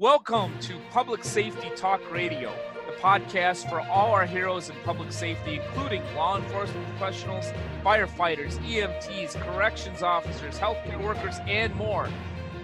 Welcome to Public Safety Talk Radio, the podcast for all our heroes in public safety, including law enforcement professionals, firefighters, EMTs, corrections officers, healthcare workers, and more.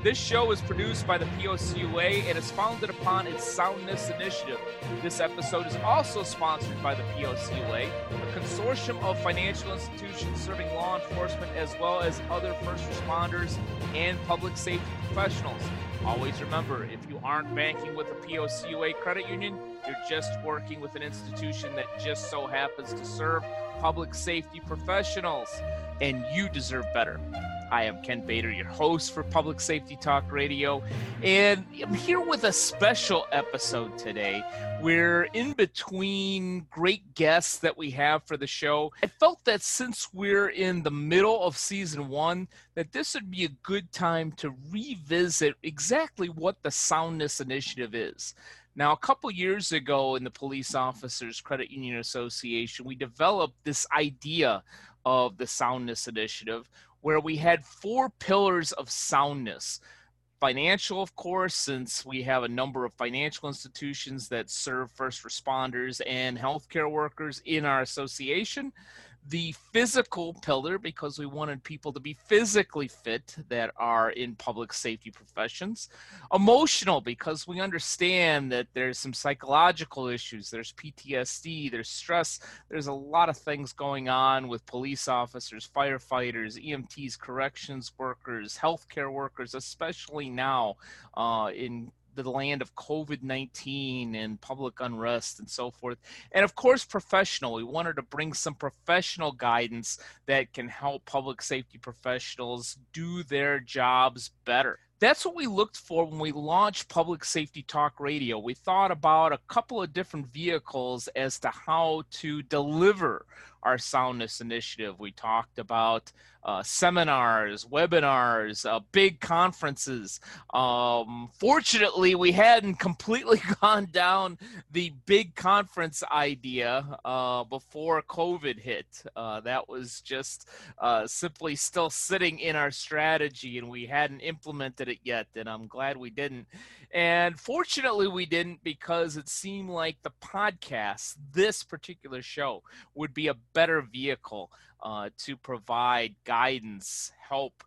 This show is produced by the POCUA and is founded upon its Soundness Initiative. This episode is also sponsored by the POCUA, a consortium of financial institutions serving law enforcement as well as other first responders and public safety professionals. Always remember if you aren't banking with a POCUA credit union, you're just working with an institution that just so happens to serve public safety professionals, and you deserve better. I am Ken Bator, your host for Public Safety Talk Radio, and I'm here with a special episode today. We're in between great guests that we have for the show. I felt that since we're in the middle of season one, that this would be a good time to revisit exactly what the Soundness Initiative is. Now, a couple years ago in the Police Officers Credit Union Association, we developed this idea of the Soundness Initiative, where we had four pillars of soundness. Financial, of course, since we have a number of financial institutions that serve first responders and healthcare workers in our association the physical pillar because we wanted people to be physically fit that are in public safety professions. Emotional because we understand that there's some psychological issues there's ptsd there's stress there's a lot of things going on with police officers firefighters emts corrections workers healthcare workers especially now uh, in the land of COVID 19 and public unrest and so forth. And of course, professional. We wanted to bring some professional guidance that can help public safety professionals do their jobs better. That's what we looked for when we launched Public Safety Talk Radio. We thought about a couple of different vehicles as to how to deliver our soundness initiative. We talked about uh, seminars, webinars, uh, big conferences. Um, fortunately, we hadn't completely gone down the big conference idea uh, before COVID hit. Uh, that was just uh, simply still sitting in our strategy, and we hadn't implemented it yet. And I'm glad we didn't. And fortunately, we didn't because it seemed like the podcast, this particular show, would be a better vehicle uh, to provide guidance, help,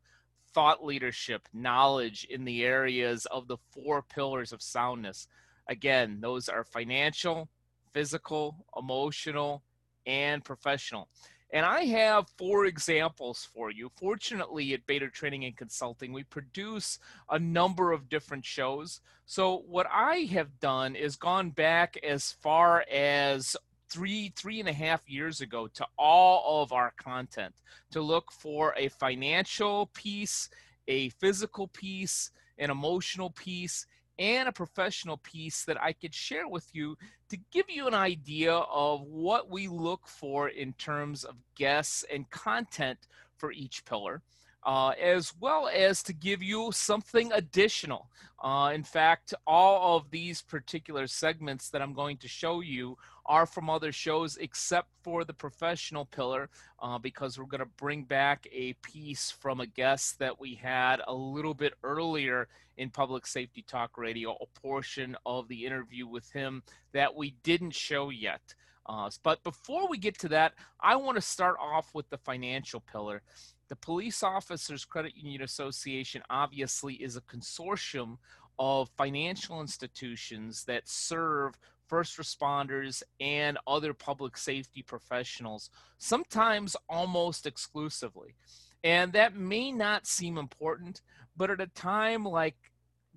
thought leadership, knowledge in the areas of the four pillars of soundness. Again, those are financial, physical, emotional, and professional. And I have four examples for you. Fortunately, at Bator Training and Consulting, we produce a number of different shows. So, what I have done is gone back as far as three three and a half years ago to all of our content to look for a financial piece a physical piece an emotional piece and a professional piece that i could share with you to give you an idea of what we look for in terms of guests and content for each pillar uh, as well as to give you something additional. Uh, in fact, all of these particular segments that I'm going to show you are from other shows except for the professional pillar uh, because we're going to bring back a piece from a guest that we had a little bit earlier in Public Safety Talk Radio, a portion of the interview with him that we didn't show yet. Uh, but before we get to that, I want to start off with the financial pillar. The Police Officers Credit Union Association obviously is a consortium of financial institutions that serve first responders and other public safety professionals, sometimes almost exclusively. And that may not seem important, but at a time like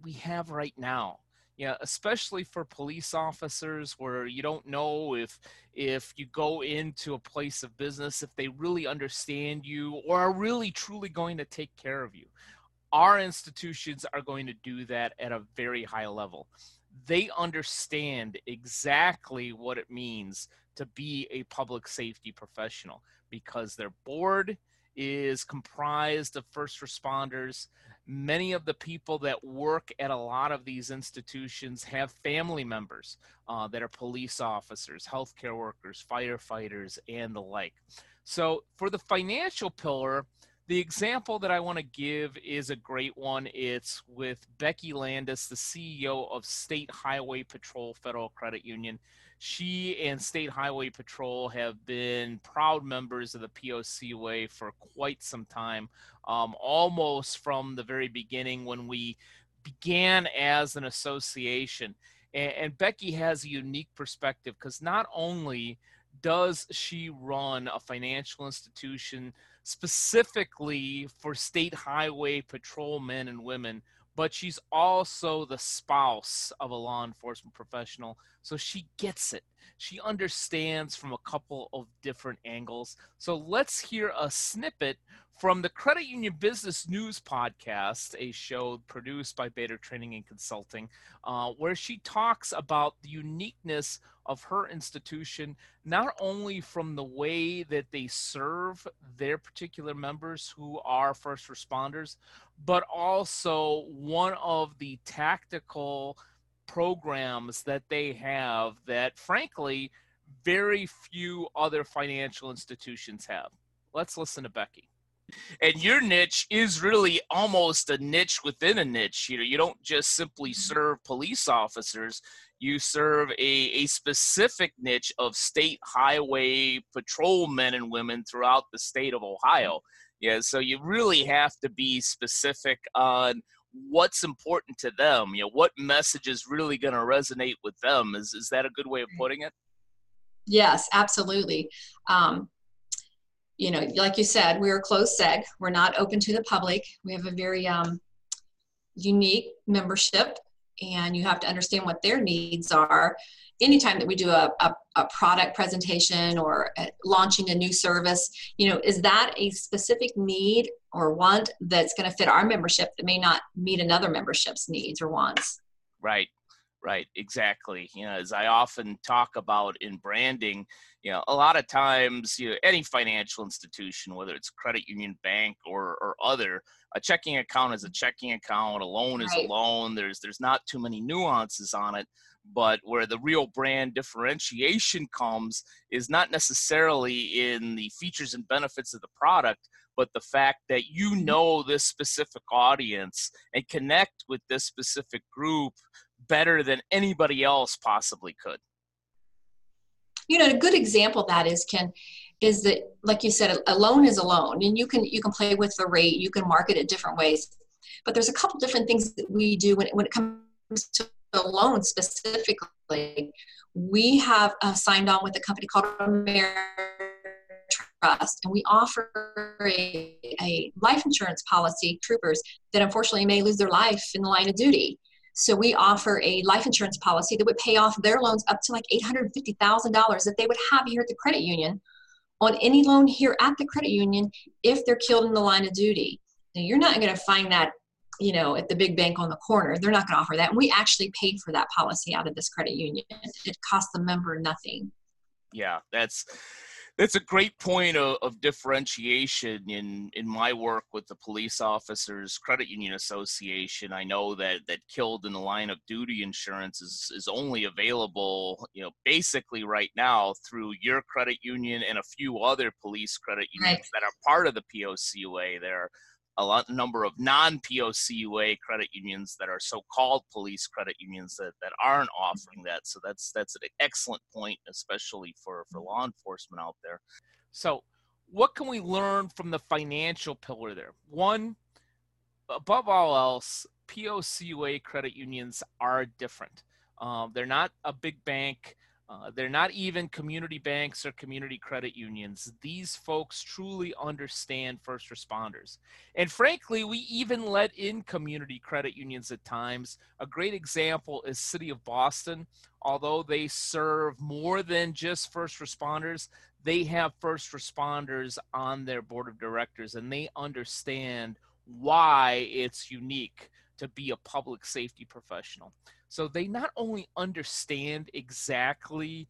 we have right now, yeah, especially for police officers where you don't know if if you go into a place of business if they really understand you or are really truly going to take care of you. Our institutions are going to do that at a very high level. They understand exactly what it means to be a public safety professional because their board is comprised of first responders many of the people that work at a lot of these institutions have family members uh, that are police officers, healthcare workers, firefighters, and the like. So, for the financial pillar, The example that I want to give is a great one. It's with Becky Landis, the CEO of State Highway Patrol Federal Credit Union. She and State Highway Patrol have been proud members of the POCUA for quite some time, um, almost from the very beginning when we began as an association. And, and Becky has a unique perspective because not only does she run a financial institution specifically for state highway patrol men and women but she's also the spouse of a law enforcement professional. So she gets it. She understands from a couple of different angles. So let's hear a snippet from the Credit Union Business News podcast, a show produced by Bator Training and Consulting, uh, where she talks about the uniqueness of her institution, not only from the way that they serve their particular members who are first responders, but also one of the tactical programs that they have that, frankly, very few other financial institutions have. Let's listen to Becky and your niche is really almost a niche within a niche you know you don't just simply mm-hmm. serve police officers. You serve a, a specific niche of state highway patrol men and women throughout the state of ohio. Yeah so you really have to be specific on what's important to them. You know what message is really going to resonate with them. Is, is that a good way of putting it? Yes absolutely. Um, you know, like you said, we're a closed seg. We're not open to the public. We have a very um, unique membership, and you have to understand what their needs are. Anytime that we do a, a, a product presentation or a, launching a new service, you know, is that a specific need or want that's going to fit our membership that may not meet another membership's needs or wants? Right. Right, exactly. You know, as I often talk about in branding, you know, a lot of times, you know, any financial institution, whether it's credit union, bank, or or other, a checking account is a checking account, a loan right. is a loan. There's there's not too many nuances on it, but where the real brand differentiation comes is not necessarily in the features and benefits of the product, but the fact that you mm-hmm. know this specific audience and connect with this specific group better than anybody else possibly could. You know, a good example that is can is that like you said, a loan is a loan, and you can you can play with the rate, you can market it different ways. But there's a couple different things that we do when it, when it comes to the loan specifically. We have uh, signed on with a company called Ameritrust, and we offer a, a life insurance policy troopers that unfortunately may lose their life in the line of duty. So we offer a life insurance policy that would pay off their loans up to like $850,000 that they would have here at the credit union on any loan here at the credit union if they're killed in the line of duty. Now you're not going to find that, you know, at the big bank on the corner. They're not going to offer that. And we actually paid for that policy out of this credit union. It cost the member nothing. Yeah, that's that's a great point of, of, differentiation in in my work with the police officers credit union association i know that that killed in the line of duty insurance is is only available you know basically right now through your credit union and a few other police credit unions right. that are part of the POCUA there a lot number of non-POCUA credit unions that are so-called police credit unions that, that aren't offering that. So that's that's an excellent point, especially for for law enforcement out there. So, what can we learn from the financial pillar there? One, above all else, POCUA credit unions are different. Um, they're not a big bank. Uh, they're not even community banks or community credit unions. These folks truly understand first responders. And frankly, we even let in community credit unions at times. A great example is City of Boston. Although they serve more than just first responders, they have first responders on their board of directors and they understand why it's unique to be a public safety professional. So they not only understand exactly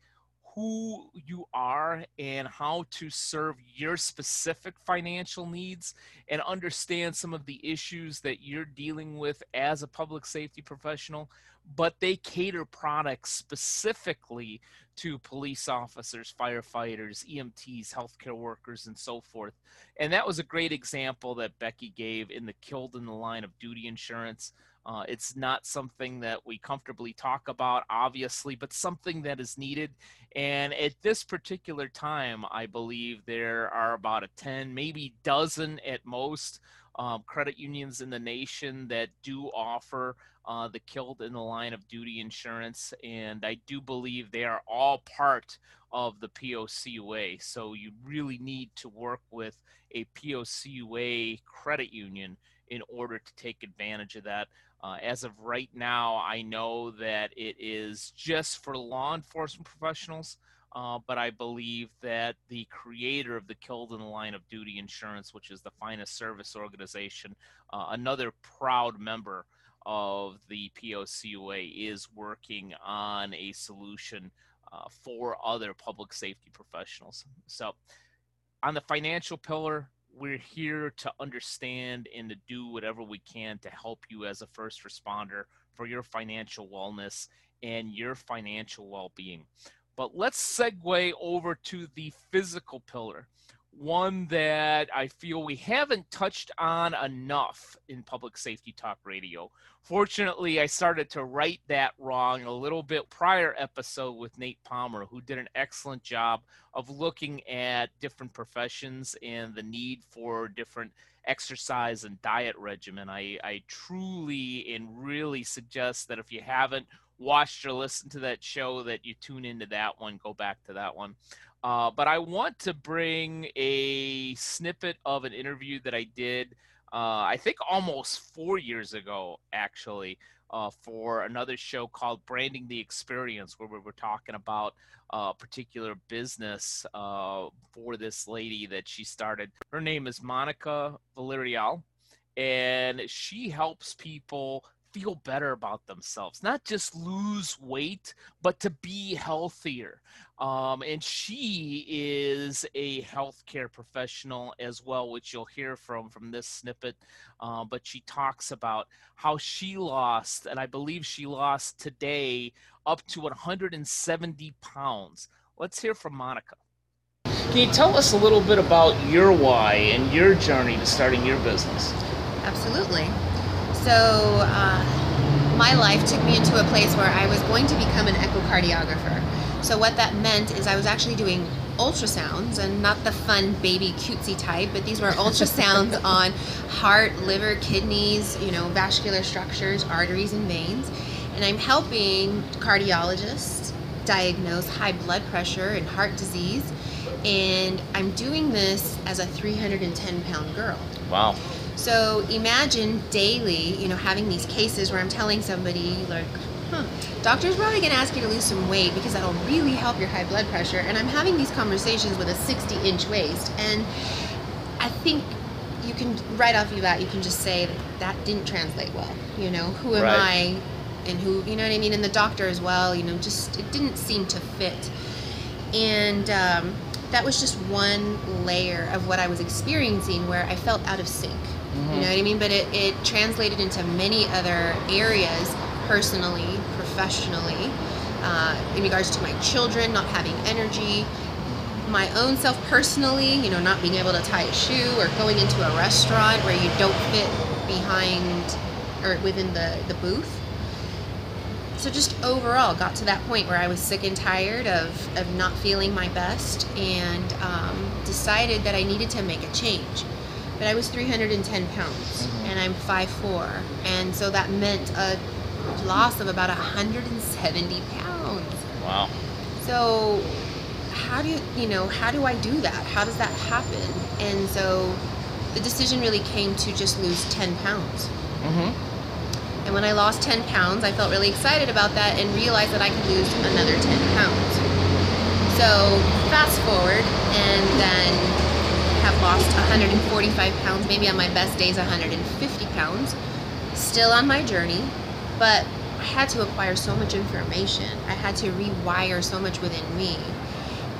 who you are and how to serve your specific financial needs and understand some of the issues that you're dealing with as a public safety professional, but they cater products specifically to police officers, firefighters, EMTs, healthcare workers, and so forth. And that was a great example that Becky gave in the killed in the line of duty insurance. Uh, it's not something that we comfortably talk about, obviously, but something that is needed. And at this particular time, I believe there are about a 10, maybe dozen at most um, credit unions in the nation that do offer uh, the killed in the line of duty insurance. And I do believe they are all part of the POCUA. So you really need to work with a POCUA credit union in order to take advantage of that. Uh, as of right now, I know that it is just for law enforcement professionals, uh, but I believe that the creator of the Killed in the Line of Duty Insurance, which is the finest service organization, uh, another proud member of the POCUA, is working on a solution uh, for other public safety professionals. So, on the financial pillar, we're here to understand and to do whatever we can to help you as a first responder for your financial wellness and your financial well being. But let's segue over to the physical pillar one that I feel we haven't touched on enough in public safety talk radio. Fortunately, I started to write that wrong a little bit prior episode with Nate Palmer, who did an excellent job of looking at different professions and the need for different exercise and diet regimen. I, I truly and really suggest that if you haven't watched or listened to that show, that you tune into that one, go back to that one. Uh, but I want to bring a snippet of an interview that I did, uh, I think almost four years ago, actually, uh, for another show called Branding the Experience, where we were talking about a particular business uh, for this lady that she started. Her name is Monica Villareal, and she helps people feel better about themselves, not just lose weight, but to be healthier. Um, and she is a healthcare professional as well, which you'll hear from from this snippet. Uh, but she talks about how she lost, and I believe she lost today up to 170 pounds. Let's hear from Monica. Can you tell us a little bit about your why and your journey to starting your business? Absolutely. So, uh, my life took me into a place where I was going to become an echocardiographer. So, what that meant is I was actually doing ultrasounds and not the fun baby cutesy type, but these were ultrasounds on heart, liver, kidneys, you know, vascular structures, arteries, and veins. And I'm helping cardiologists diagnose high blood pressure and heart disease. And I'm doing this as a 310 pound girl. Wow. So imagine daily, you know, having these cases where I'm telling somebody, like, huh, doctor's probably going to ask you to lose some weight because that'll really help your high blood pressure. And I'm having these conversations with a 60 inch waist. And I think you can, right off the bat, you can just say that that didn't translate well. You know, who am right. I and who, you know what I mean? And the doctor as well, you know, just, it didn't seem to fit. And, um, that was just one layer of what I was experiencing where I felt out of sync. Mm-hmm. You know what I mean? But it, it translated into many other areas personally, professionally, uh, in regards to my children not having energy, my own self personally, you know, not being able to tie a shoe or going into a restaurant where you don't fit behind or within the, the booth. So just overall got to that point where I was sick and tired of, of not feeling my best and um, decided that I needed to make a change but I was 310 pounds mm-hmm. and I'm 5'4 and so that meant a loss of about 170 pounds. Wow. So how do you you know how do I do that? How does that happen? And so the decision really came to just lose 10 pounds. Mm-hmm. and when I lost 10 pounds I felt really excited about that and realized that I could lose another 10 pounds. So fast forward and then have lost 145 pounds, maybe on my best days 150 pounds. Still on my journey, but I had to acquire so much information. I had to rewire so much within me.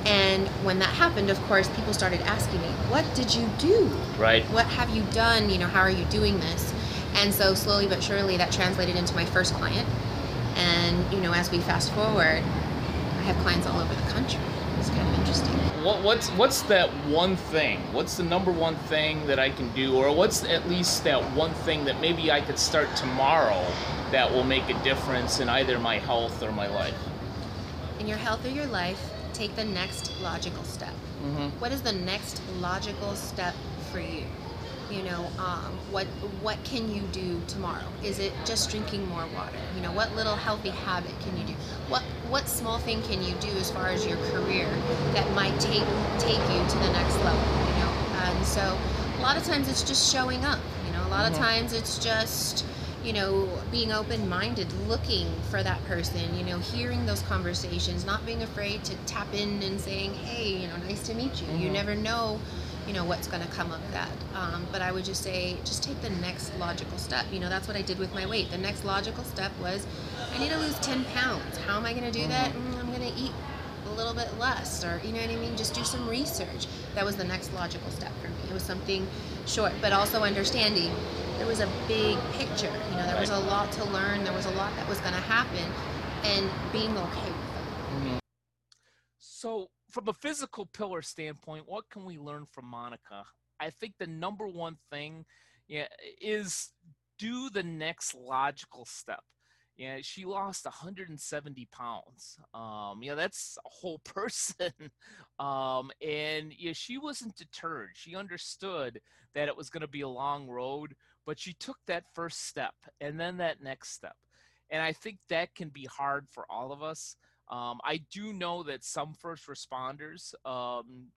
And when that happened, of course, people started asking me, "What did you do? Right. What have you done? You know, how are you doing this?" And so slowly but surely, that translated into my first client. And you know, as we fast forward, I have clients all over the country. It's kind of interesting. What, what's what's that one thing? What's the number one thing that I can do, or what's at least that one thing that maybe I could start tomorrow that will make a difference in either my health or my life? In your health or your life, take the next logical step. Mm-hmm. What is the next logical step for you? You know, um, what what can you do tomorrow? Is it just drinking more water? You know, what little healthy habit can you do? What what small thing can you do as far as your career that might take take you to the next level? You know, and so a lot of times it's just showing up. You know, a lot Mhm. of times it's just you know, being open minded, looking for that person, you know, hearing those conversations, not being afraid to tap in and saying, hey, you know, nice to meet you. You Mhm. never know, you know, what's going to come of that. Um, but I would just say, just take the next logical step. You know, that's what I did with my weight. The next logical step was, I need to lose 10 pounds. How am I going to do that? Mm, I'm going to eat a little bit less or you know what i mean just do some research that was the next logical step for me it was something short but also understanding there was a big picture you know there was a lot to learn there was a lot that was going to happen and being okay with it So, from a physical pillar standpoint, what can we learn from Monica? I think the number one thing yeah, is do the next logical step. Yeah, she lost 170 pounds. Um, yeah, that's a whole person. um, and yeah, she wasn't deterred. She understood that it was going to be a long road, but she took that first step and then that next step. And I think that can be hard for all of us. Um, I do know that some first responders, um,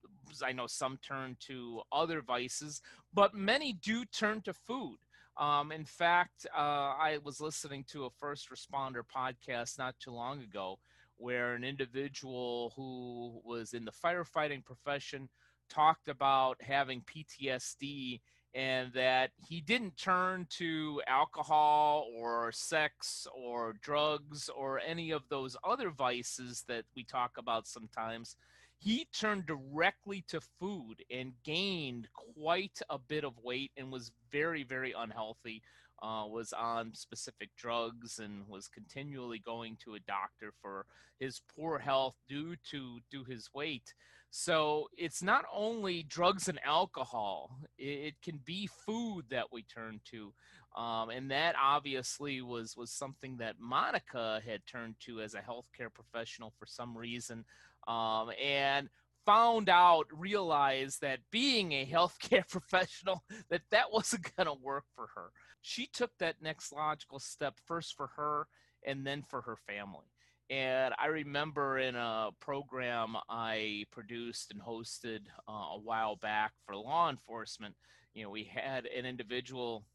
I know some turn to other vices, but many do turn to food. Um, in fact, uh, I was listening to a first responder podcast not too long ago where an individual who was in the firefighting profession talked about having PTSD and that he didn't turn to alcohol or sex or drugs or any of those other vices that we talk about sometimes. He turned directly to food and gained quite a bit of weight and was very, very unhealthy. Uh, was on specific drugs and was continually going to a doctor for his poor health due to due his weight. So it's not only drugs and alcohol; it, can be food that we turn to, um, and that obviously was was something that Monica had turned to as a healthcare professional for some reason, um, and found out, realized that being a healthcare professional, that that wasn't going to work for her. She took that next logical step first for her, and then for her family. And I remember in a program I produced and hosted uh, a while back for law enforcement, you know, we had an individual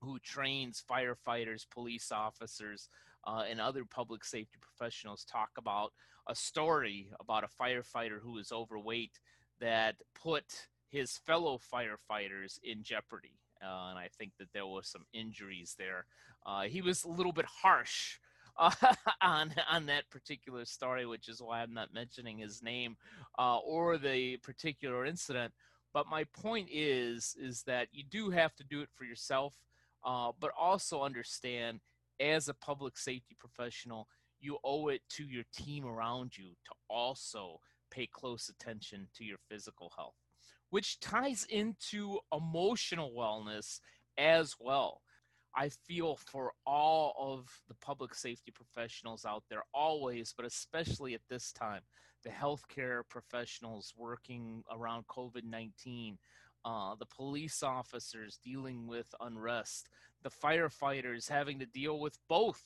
who trains firefighters, police officers, uh, and other public safety professionals talk about a story about a firefighter who was overweight that put his fellow firefighters in jeopardy. Uh, and I think that there was some injuries there. Uh, he was a little bit harsh on on that particular story, which is why I'm not mentioning his name uh, or the particular incident. But my point is is that you do have to do it for yourself, uh, but also understand as a public safety professional, you owe it to your team around you to also pay close attention to your physical health, which ties into emotional wellness as well. I feel for all of the public safety professionals out there, always, but especially at this time, the healthcare professionals working around COVID 19, uh, the police officers dealing with unrest, the firefighters having to deal with both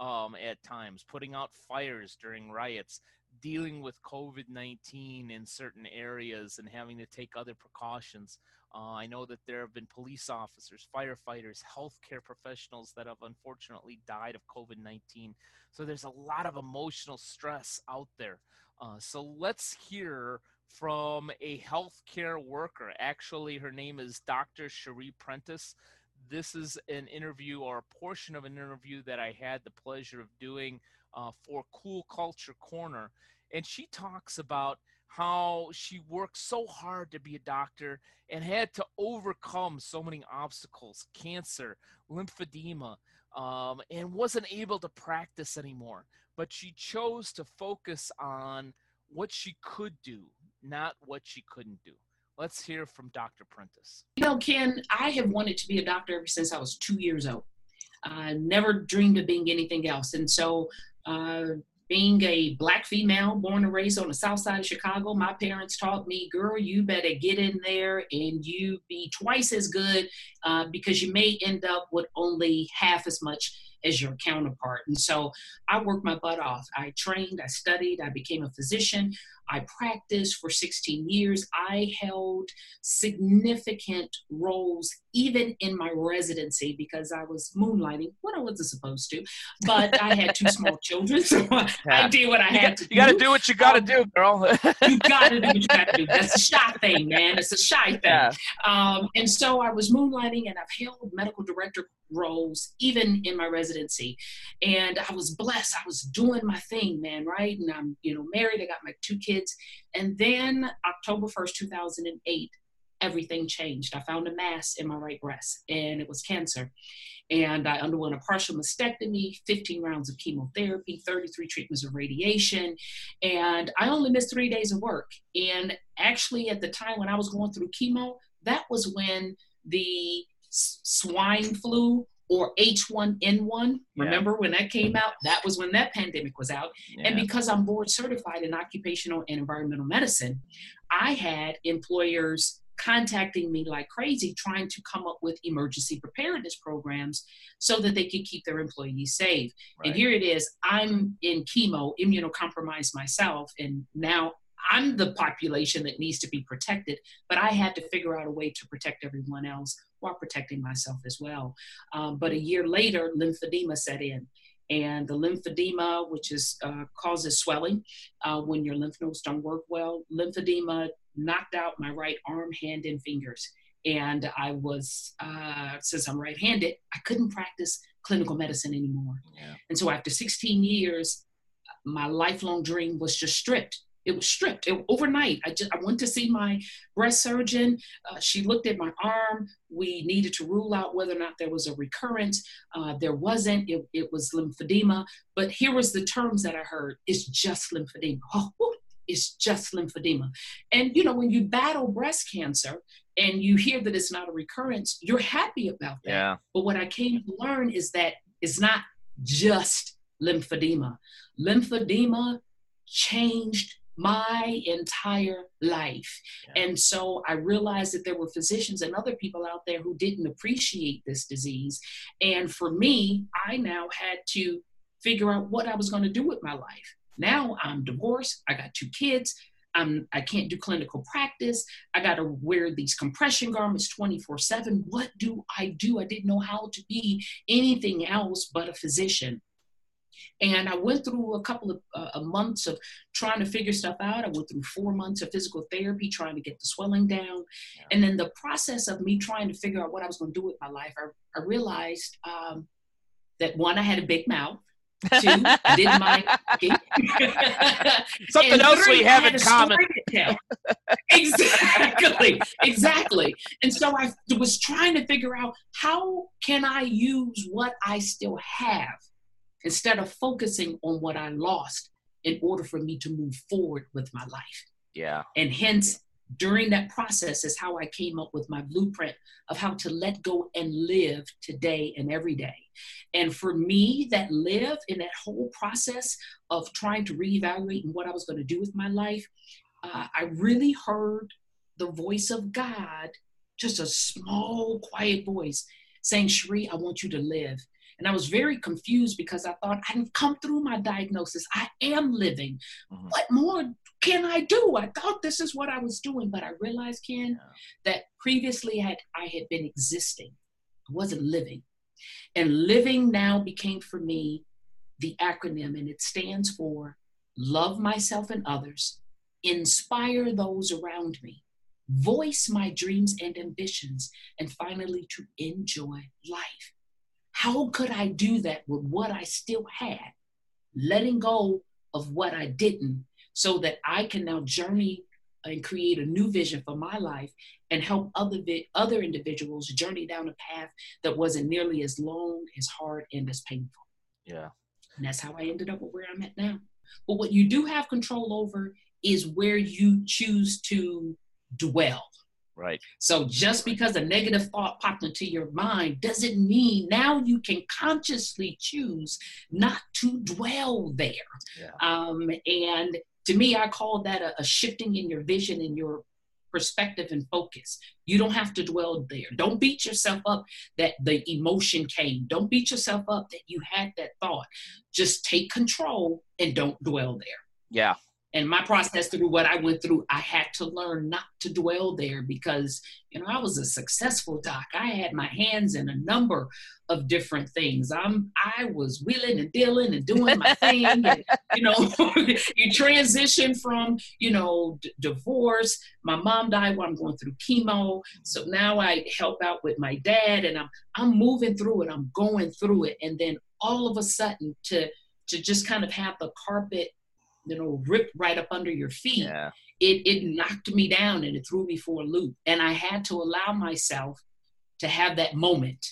um, at times, putting out fires during riots, dealing with COVID 19 in certain areas and having to take other precautions. Uh, I know that there have been police officers, firefighters, healthcare professionals that have unfortunately died of COVID 19. So there's a lot of emotional stress out there. Uh, so let's hear from a healthcare worker. Actually, her name is Dr. Sheri Prentiss. this is an interview or a portion of an interview that I had the pleasure of doing uh, for Cool Culture Corner. And she talks about how she worked so hard to be a doctor and had to overcome so many obstacles cancer, lymphedema, um, and wasn't able to practice anymore. But she chose to focus on what she could do, not what she couldn't do. Let's hear from Dr. Prentiss. You know, Ken, I have wanted to be a doctor ever since I was two years old. I never dreamed of being anything else. And so, uh, being a black female born and raised on the south side of Chicago, my parents taught me, girl, you better get in there and you be twice as good uh, because you may end up with only half as much as your counterpart. And so I worked my butt off. I trained, I studied, I became a physician. I practiced for 16 years. I held significant roles even in my residency because I was moonlighting when I wasn't supposed to. But I had two small children, so yeah. I did what I you had got, to you do. You got to do what you got to um, do, girl. you got to do what you got to do. That's a shy thing, man. It's a shy thing. Yeah. Um, and so I was moonlighting, and I've held medical director roles even in my residency. And i was blessed. I was doing my thing man right? And i'm you know married. I got my two kids. And then october 1st 2008 everything changed. I found a mass in my right breast and it was cancer. And i underwent a partial mastectomy 15 rounds of chemotherapy 33 treatments of radiation. And i only missed three days of work. And actually at the time when i was going through chemo that was when the swine flu or H1N1. Remember when that came out? That was when that pandemic was out. Yeah. And because I'm board certified in occupational and environmental medicine, I had employers contacting me like crazy trying to come up with emergency preparedness programs so that they could keep their employees safe. Right. And here it is I'm in chemo, immunocompromised myself, and now I'm the population that needs to be protected, but I had to figure out a way to protect everyone else while protecting myself as well. Um, but a year later, lymphedema set in. And the lymphedema, which is uh, causes swelling uh, when your lymph nodes don't work well, lymphedema knocked out my right arm, hand, and fingers. And I was, uh, since I'm right-handed, I couldn't practice clinical medicine anymore. Yeah. And so after 16 years, my lifelong dream was just stripped it was stripped it, overnight. I just I went to see my breast surgeon. Uh, she looked at my arm. We needed to rule out whether or not there was a recurrence. Uh, there wasn't. It, it was lymphedema. But here was the terms that I heard: "It's just lymphedema." Oh, it's just lymphedema. And you know, when you battle breast cancer and you hear that it's not a recurrence, you're happy about that. Yeah. But what I came to learn is that it's not just lymphedema. Lymphedema changed my entire life. Yeah. And so I realized that there were physicians and other people out there who didn't appreciate this disease. And for me, I now had to figure out what I was going to do with my life. Now I'm divorced, I got two kids. I'm, I can't do clinical practice. I got to wear these compression garments 24 7. What do I do? I didn't know how to be anything else but a physician. And I went through a couple of uh, months of trying to figure stuff out. I went through four months of physical therapy, trying to get the swelling down. Yeah. And then the process of me trying to figure out what I was going to do with my life, I, I realized um, that one, I had a big mouth. Two, I didn't mind Something else three, we have in common. exactly, exactly. And so I was trying to figure out how can I use what I still have instead of focusing on what I lost in order for me to move forward with my life. Yeah. And hence, during that process is how I came up with my blueprint of how to let go and live today and every day. And for me, that live in that whole process of trying to reevaluate and what I was going to do with my life, uh, I really heard the voice of God, just a small, quiet voice saying, Sheri, I want you to live. And I was very confused because I thought I didn't come through my diagnosis. I am living. Mm-hmm. What more can I do? I thought this is what I was doing, but I realized, Ken, yeah. that previously I had, I had been existing. I wasn't living. And living now became for me the acronym, and it stands for love myself and others, inspire those around me, voice my dreams and ambitions, and finally to enjoy life. How could I do that with what I still had? Letting go of what I didn't so that I can now journey and create a new vision for my life and help other vi- other individuals journey down a path that wasn't nearly as long, as hard, and as painful. Yeah. And that's how I ended up where I'm at now. But what you do have control over is where you choose to dwell. Right. So just because a negative thought popped into your mind doesn't mean now you can consciously choose not to dwell there. Yeah. Um, and to me, I call that a, a shifting in your vision and your perspective and focus. You don't have to dwell there. Don't beat yourself up that the emotion came. Don't beat yourself up that you had that thought. Just take control and don't dwell there. Yeah. And my process through what I went through, I had to learn not to dwell there because, you know, I was a successful doc. I had my hands in a number of different things. I'm I was wheeling and dealing and doing my thing. And, you know, you transition from you know d- divorce. My mom died while I'm going through chemo, so now I help out with my dad, and I'm I'm moving through it. I'm going through it, and then all of a sudden to to just kind of have the carpet you know ripped right up under your feet Yeah. it it knocked me down and it threw me for a loop. And i had to allow myself to have that moment.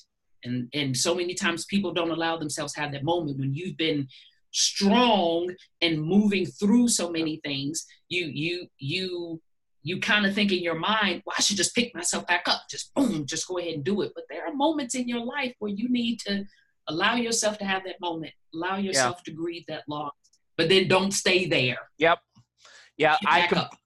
And and so many times people don't allow themselves to have that moment when you've been strong and moving through so many things. You you you you kind of think in your mind well i should just pick myself back up. Just boom just go ahead and do it. But there are moments in your life where you need to allow yourself to have that moment. Allow yourself to grieve that loss but then don't stay there Yep. Yeah, I com- up.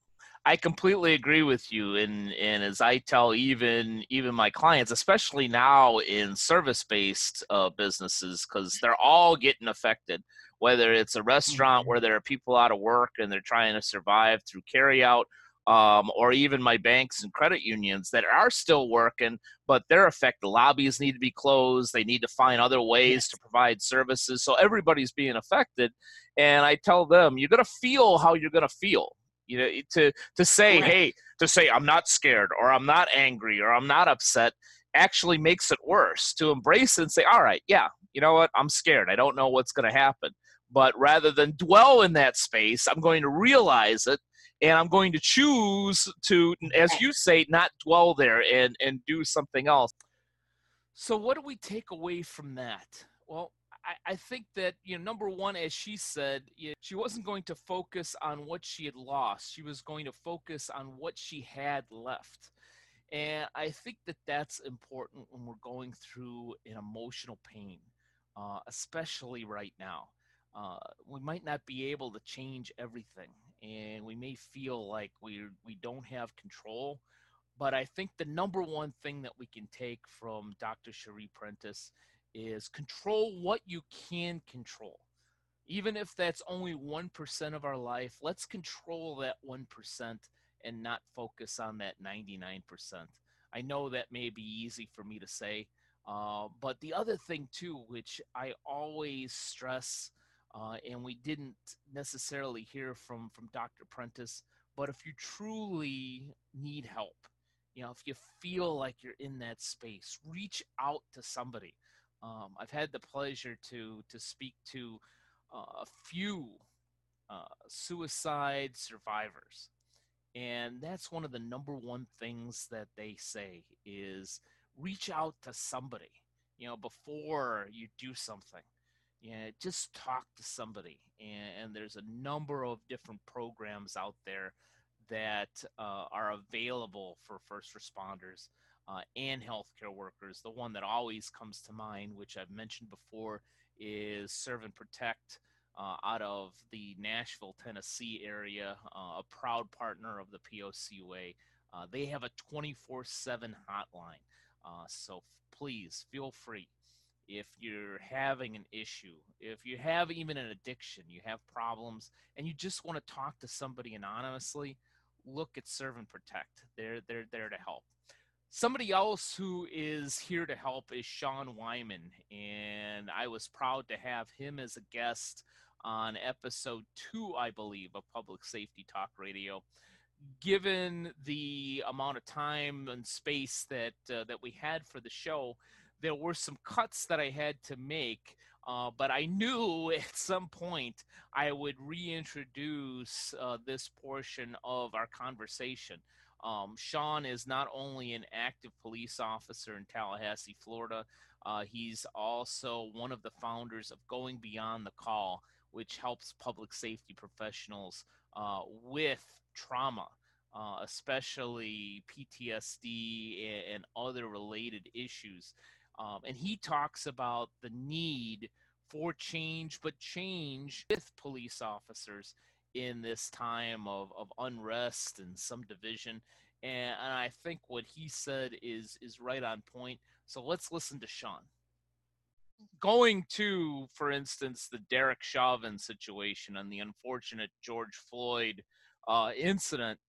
I completely agree with you, and and as I tell even even my clients, especially now in service based uh, businesses, because they're all getting affected. Whether it's a restaurant Mhm. where there are people out of work and they're trying to survive through carryout, um, or even my banks and credit unions that are still working, but they're affected. Lobbies need to be closed. They need to find other ways Yes. to provide services. So everybody's being affected. And I tell them, you're gonna feel how you're gonna feel. You know, to to say, Correct. hey, to say I'm not scared or I'm not angry or I'm not upset actually makes it worse. To embrace it and say, all right, yeah, you know what, I'm scared. I don't know what's gonna happen. But rather than dwell in that space, I'm going to realize it and I'm going to choose to, as you say, not dwell there and and do something else. So what do we take away from that? Well, I, I think that you know, number one, as she said, you she wasn't going to focus on what she had lost. She was going to focus on what she had left. And I think that that's important when we're going through an emotional pain, uh, especially right now. Uh, we might not be able to change everything, and we may feel like we we don't have control. But I think the number one thing that we can take from Dr. Sheri Prentiss is control what you can control. Even if that's only 1% of our life, let's control that 1% and not focus on that 99%. I know that may be easy for me to say, uh, but the other thing too, which I always stress, uh, and we didn't necessarily hear from from Dr. Prentiss, but if you truly need help, you know, if you feel like you're in that space, reach out to somebody. Um, I've had the pleasure to to speak to uh, a few uh, suicide survivors, and that's one of the number one things that they say is reach out to somebody. You know, before you do something, yeah, just talk to somebody. And, and there's a number of different programs out there that uh, are available for first responders uh, and healthcare workers. The one that always comes to mind, which I've mentioned before, is Serve and Protect uh, out of the Nashville, Tennessee area, uh, a proud partner of the POCUA. Uh, they have a 24 7 hotline. Uh, so please feel free if you're having an issue, if you have even an addiction, you have problems, and you just want to talk to somebody anonymously, look at Serve and Protect. They're they're there to help. Somebody else who is here to help is Sean Wyman, and I was proud to have him as a guest on episode two, I believe, of Public Safety Talk Radio. given the amount of time and space that uh, that we had for the show, there were some cuts that I had to make. Uh, but I knew at some point I would reintroduce uh, this portion of our conversation. Um, Sean is not only an active police officer in Tallahassee, Florida, uh, he's also one of the founders of Going Beyond the Call, which helps public safety professionals uh, with trauma, uh, especially PTSD and, other related issues. Um, and he talks about the need for change, but change with police officers in this time of, of unrest and some division. And, and I think what he said is is right on point. So let's listen to Sean. Going to, for instance, the Derek Chauvin situation and the unfortunate George Floyd uh, incident,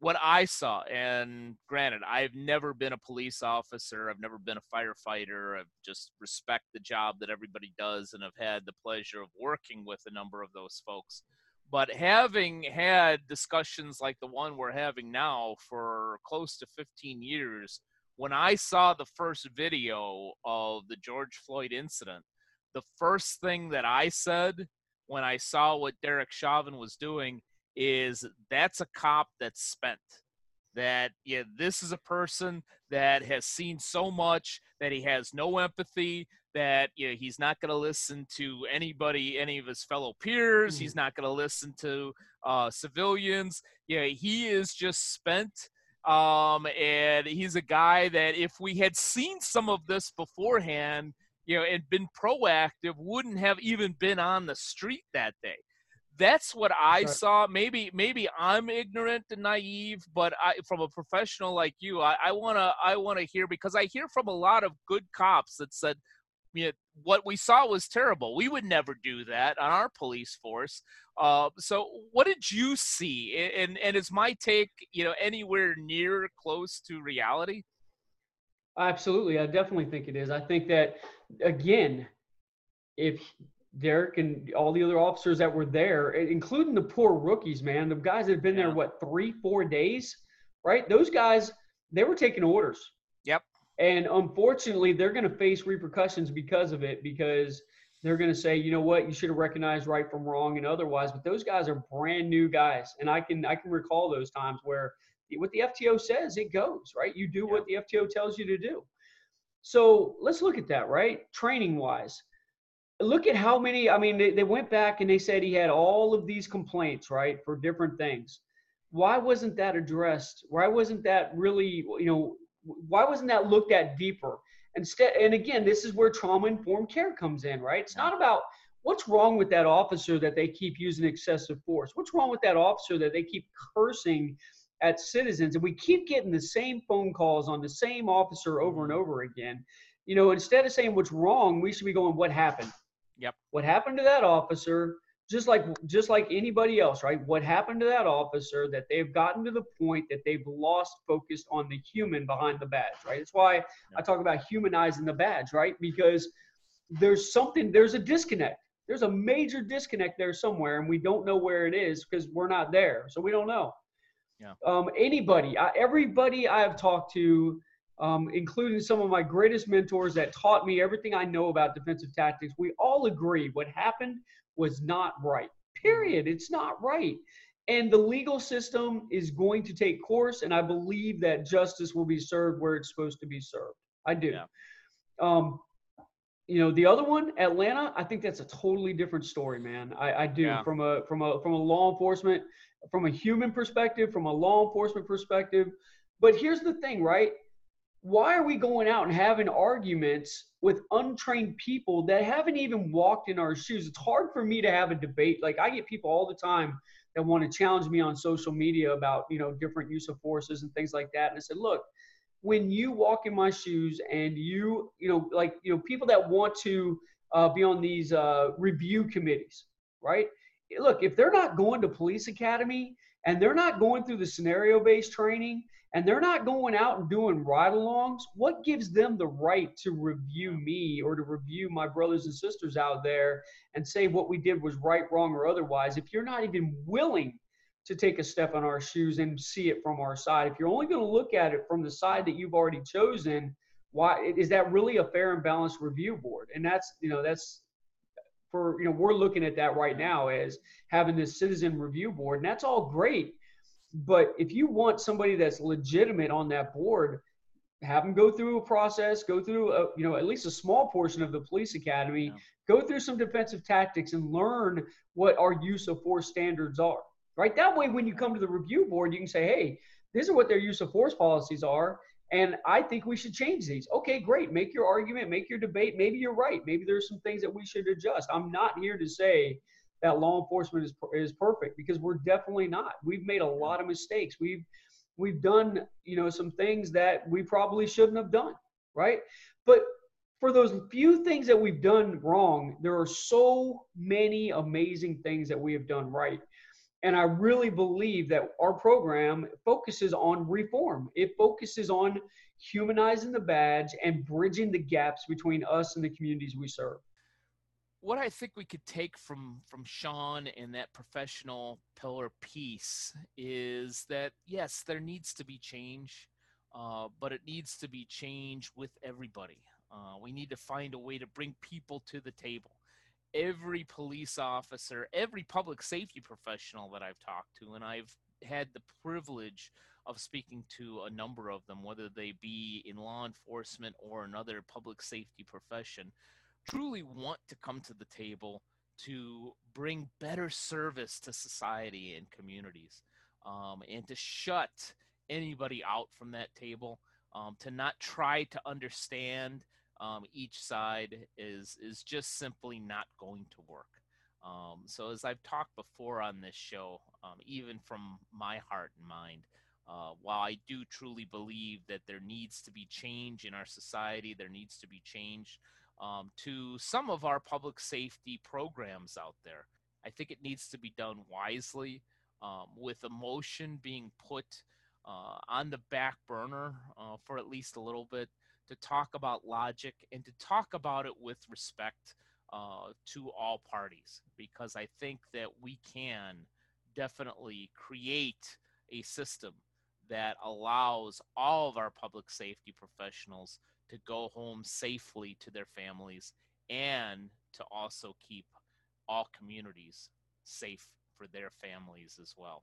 what I saw, and granted, I've never been a police officer, I've never been a firefighter, I've just respect the job that everybody does, and I've had the pleasure of working with a number of those folks. But having had discussions like the one we're having now for close to 15 years, when I saw the first video of the George Floyd incident, the first thing that I said when I saw what Derek Chauvin was doing is that's a cop that's spent. That yeah, this is a person that has seen so much that he has no empathy, that you know, he's not going to listen to anybody, any of his fellow peers. Mm-hmm. He's not going to listen to uh, civilians. Yeah, he is just spent. Um, and he's a guy that if we had seen some of this beforehand, you know, and been proactive, wouldn't have even been on the street that day. That's what I saw. Maybe maybe I'm ignorant and naive, but I, from a professional like you, I, I wanna I wanna hear because I hear from a lot of good cops that said, you know, what we saw was terrible. We would never do that on our police force. Uh, so, what did you see? And and is my take, you know, anywhere near close to reality? Absolutely, I definitely think it is. I think that again, if Derek and all the other officers that were there, including the poor rookies, man, the guys that have been yeah. there what three, four days, right? Those guys, they were taking orders. Yep. And unfortunately, they're going to face repercussions because of it because they're going to say, you know what, you should have recognized right from wrong and otherwise. But those guys are brand new guys, and I can I can recall those times where what the FTO says it goes right. You do yeah. what the FTO tells you to do. So let's look at that, right? Training wise, look at how many. I mean, they, they went back and they said he had all of these complaints, right, for different things. Why wasn't that addressed? Why wasn't that really, you know, why wasn't that looked at deeper? Instead, and again, this is where trauma informed care comes in, right? It's not about what's wrong with that officer that they keep using excessive force. What's wrong with that officer that they keep cursing at citizens, and we keep getting the same phone calls on the same officer over and over again. You know, instead of saying what's wrong, we should be going, what happened? Yep. What happened to that officer? just like just like anybody else, right? What happened to that officer that they've gotten to the point that they've lost focus on the human behind the badge, right? That's why yeah. I talk about humanizing the badge, right? Because there's something, there's a disconnect. There's a major disconnect there somewhere, and we don't know where it is because we're not there, so we don't know. Yeah. Um, anybody, I, everybody I have talked to, um, including some of my greatest mentors that taught me everything I know about defensive tactics, we all agree what happened was not right. Period. It's not right. And the legal system is going to take course, and I believe that justice will be served where it's supposed to be served. I do. Yeah. Um, you know, the other one, Atlanta, I think that's a totally different story, man. I, I do yeah. from a from a from a law enforcement, from a human perspective, from a law enforcement perspective. But here's the thing, right? Why are we going out and having arguments with untrained people that haven't even walked in our shoes? It's hard for me to have a debate. Like I get people all the time that want to challenge me on social media about, you know, different use of forces and things like that. And I said, look, when you walk in my shoes and you, you know, like, you know, people that want to uh, be on these uh, review committees, right? Look, if they're not going to police academy and they're not going through the scenario based training and they're not going out and doing ride alongs, what gives them the right to review me or to review my brothers and sisters out there and say what we did was right, wrong, or otherwise if you're not even willing to take a step on our shoes and see it from our side. If you're only going to look at it from the side that you've already chosen, why is that really a fair and balanced review board? And that's you know that's for you know we're looking at that right now as having this citizen review board, and that's all great. But if you want somebody that's legitimate on that board, have them go through a process, go through a, you know at least a small portion of the police academy, yeah. go through some defensive tactics, and learn what our use of force standards are. Right. That way, when you come to the review board, you can say, "Hey, these are what their use of force policies are." And I think we should change these. Okay, great. Make your argument, make your debate. Maybe you're right. Maybe there's some things that we should adjust. I'm not here to say that law enforcement is is perfect because we're definitely not. We've made a lot of mistakes. We've we've done, you know, some things that we probably shouldn't have done, right? But for those few things that we've done wrong, there are so many amazing things that we have done right. And I really believe that our program focuses on reform. It focuses on humanizing the badge and bridging the gaps between us and the communities we serve. What I think we could take from from Sean and that professional pillar piece is that yes, there needs to be change, uh, but it needs to be change with everybody. Uh, we need to find a way to bring people to the table every police officer, every public safety professional that I've talked to, and I've had the privilege of speaking to a number of them, whether they be in law enforcement or another public safety profession, truly want to come to the table to bring better service to society and communities um, and to shut anybody out from that table, um, to not try to understand um, each side is is just simply not going to work. Um, so as I've talked before on this show, um, even from my heart and mind, uh, while I do truly believe that there needs to be change in our society, there needs to be change um, to some of our public safety programs out there. I think it needs to be done wisely, um, with emotion being put uh, on the back burner uh, for at least a little bit to talk about logic and to talk about it with respect uh, to all parties because I think that we can definitely create a system that allows all of our public safety professionals to go home safely to their families and to also keep all communities safe for their families as well.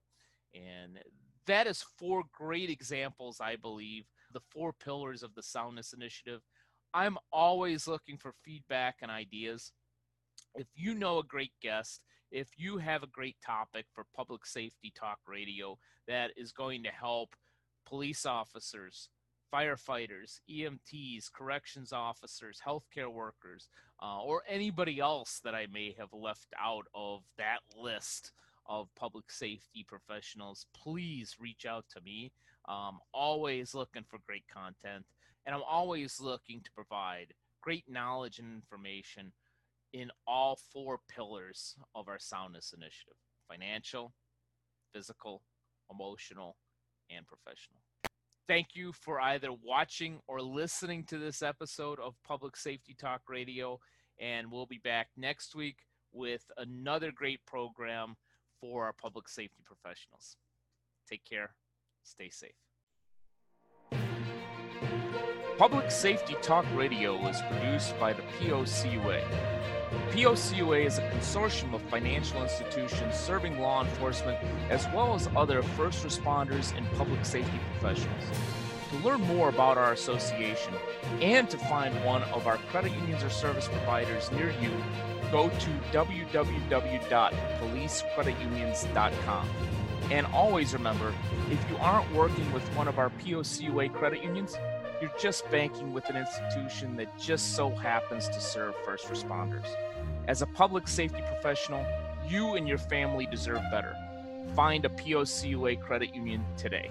And that is four great examples, I believe, the four pillars of the Soundness Initiative. I'm always looking for feedback and ideas. If you know a great guest, if you have a great topic for public safety talk radio that is going to help police officers, firefighters, EMTs, corrections officers, healthcare workers, uh, or anybody else that I may have left out of that list of public safety professionals, please reach out to me. Always looking for great content, and I'm always looking to provide great knowledge and information in all four pillars of our soundness initiative financial, physical, emotional, and professional. Thank you for either watching or listening to this episode of Public Safety Talk Radio, and we'll be back next week with another great program for our public safety professionals. Take care. Stay safe. Public Safety Talk Radio is produced by the POCUA. The POCUA is a consortium of financial institutions serving law enforcement as well as other first responders and public safety professionals. To learn more about our association and to find one of our credit unions or service providers near you, go to www.policecreditunions.com. And always remember if you aren't working with one of our POCUA credit unions, you're just banking with an institution that just so happens to serve first responders. As a public safety professional, you and your family deserve better. Find a POCUA credit union today.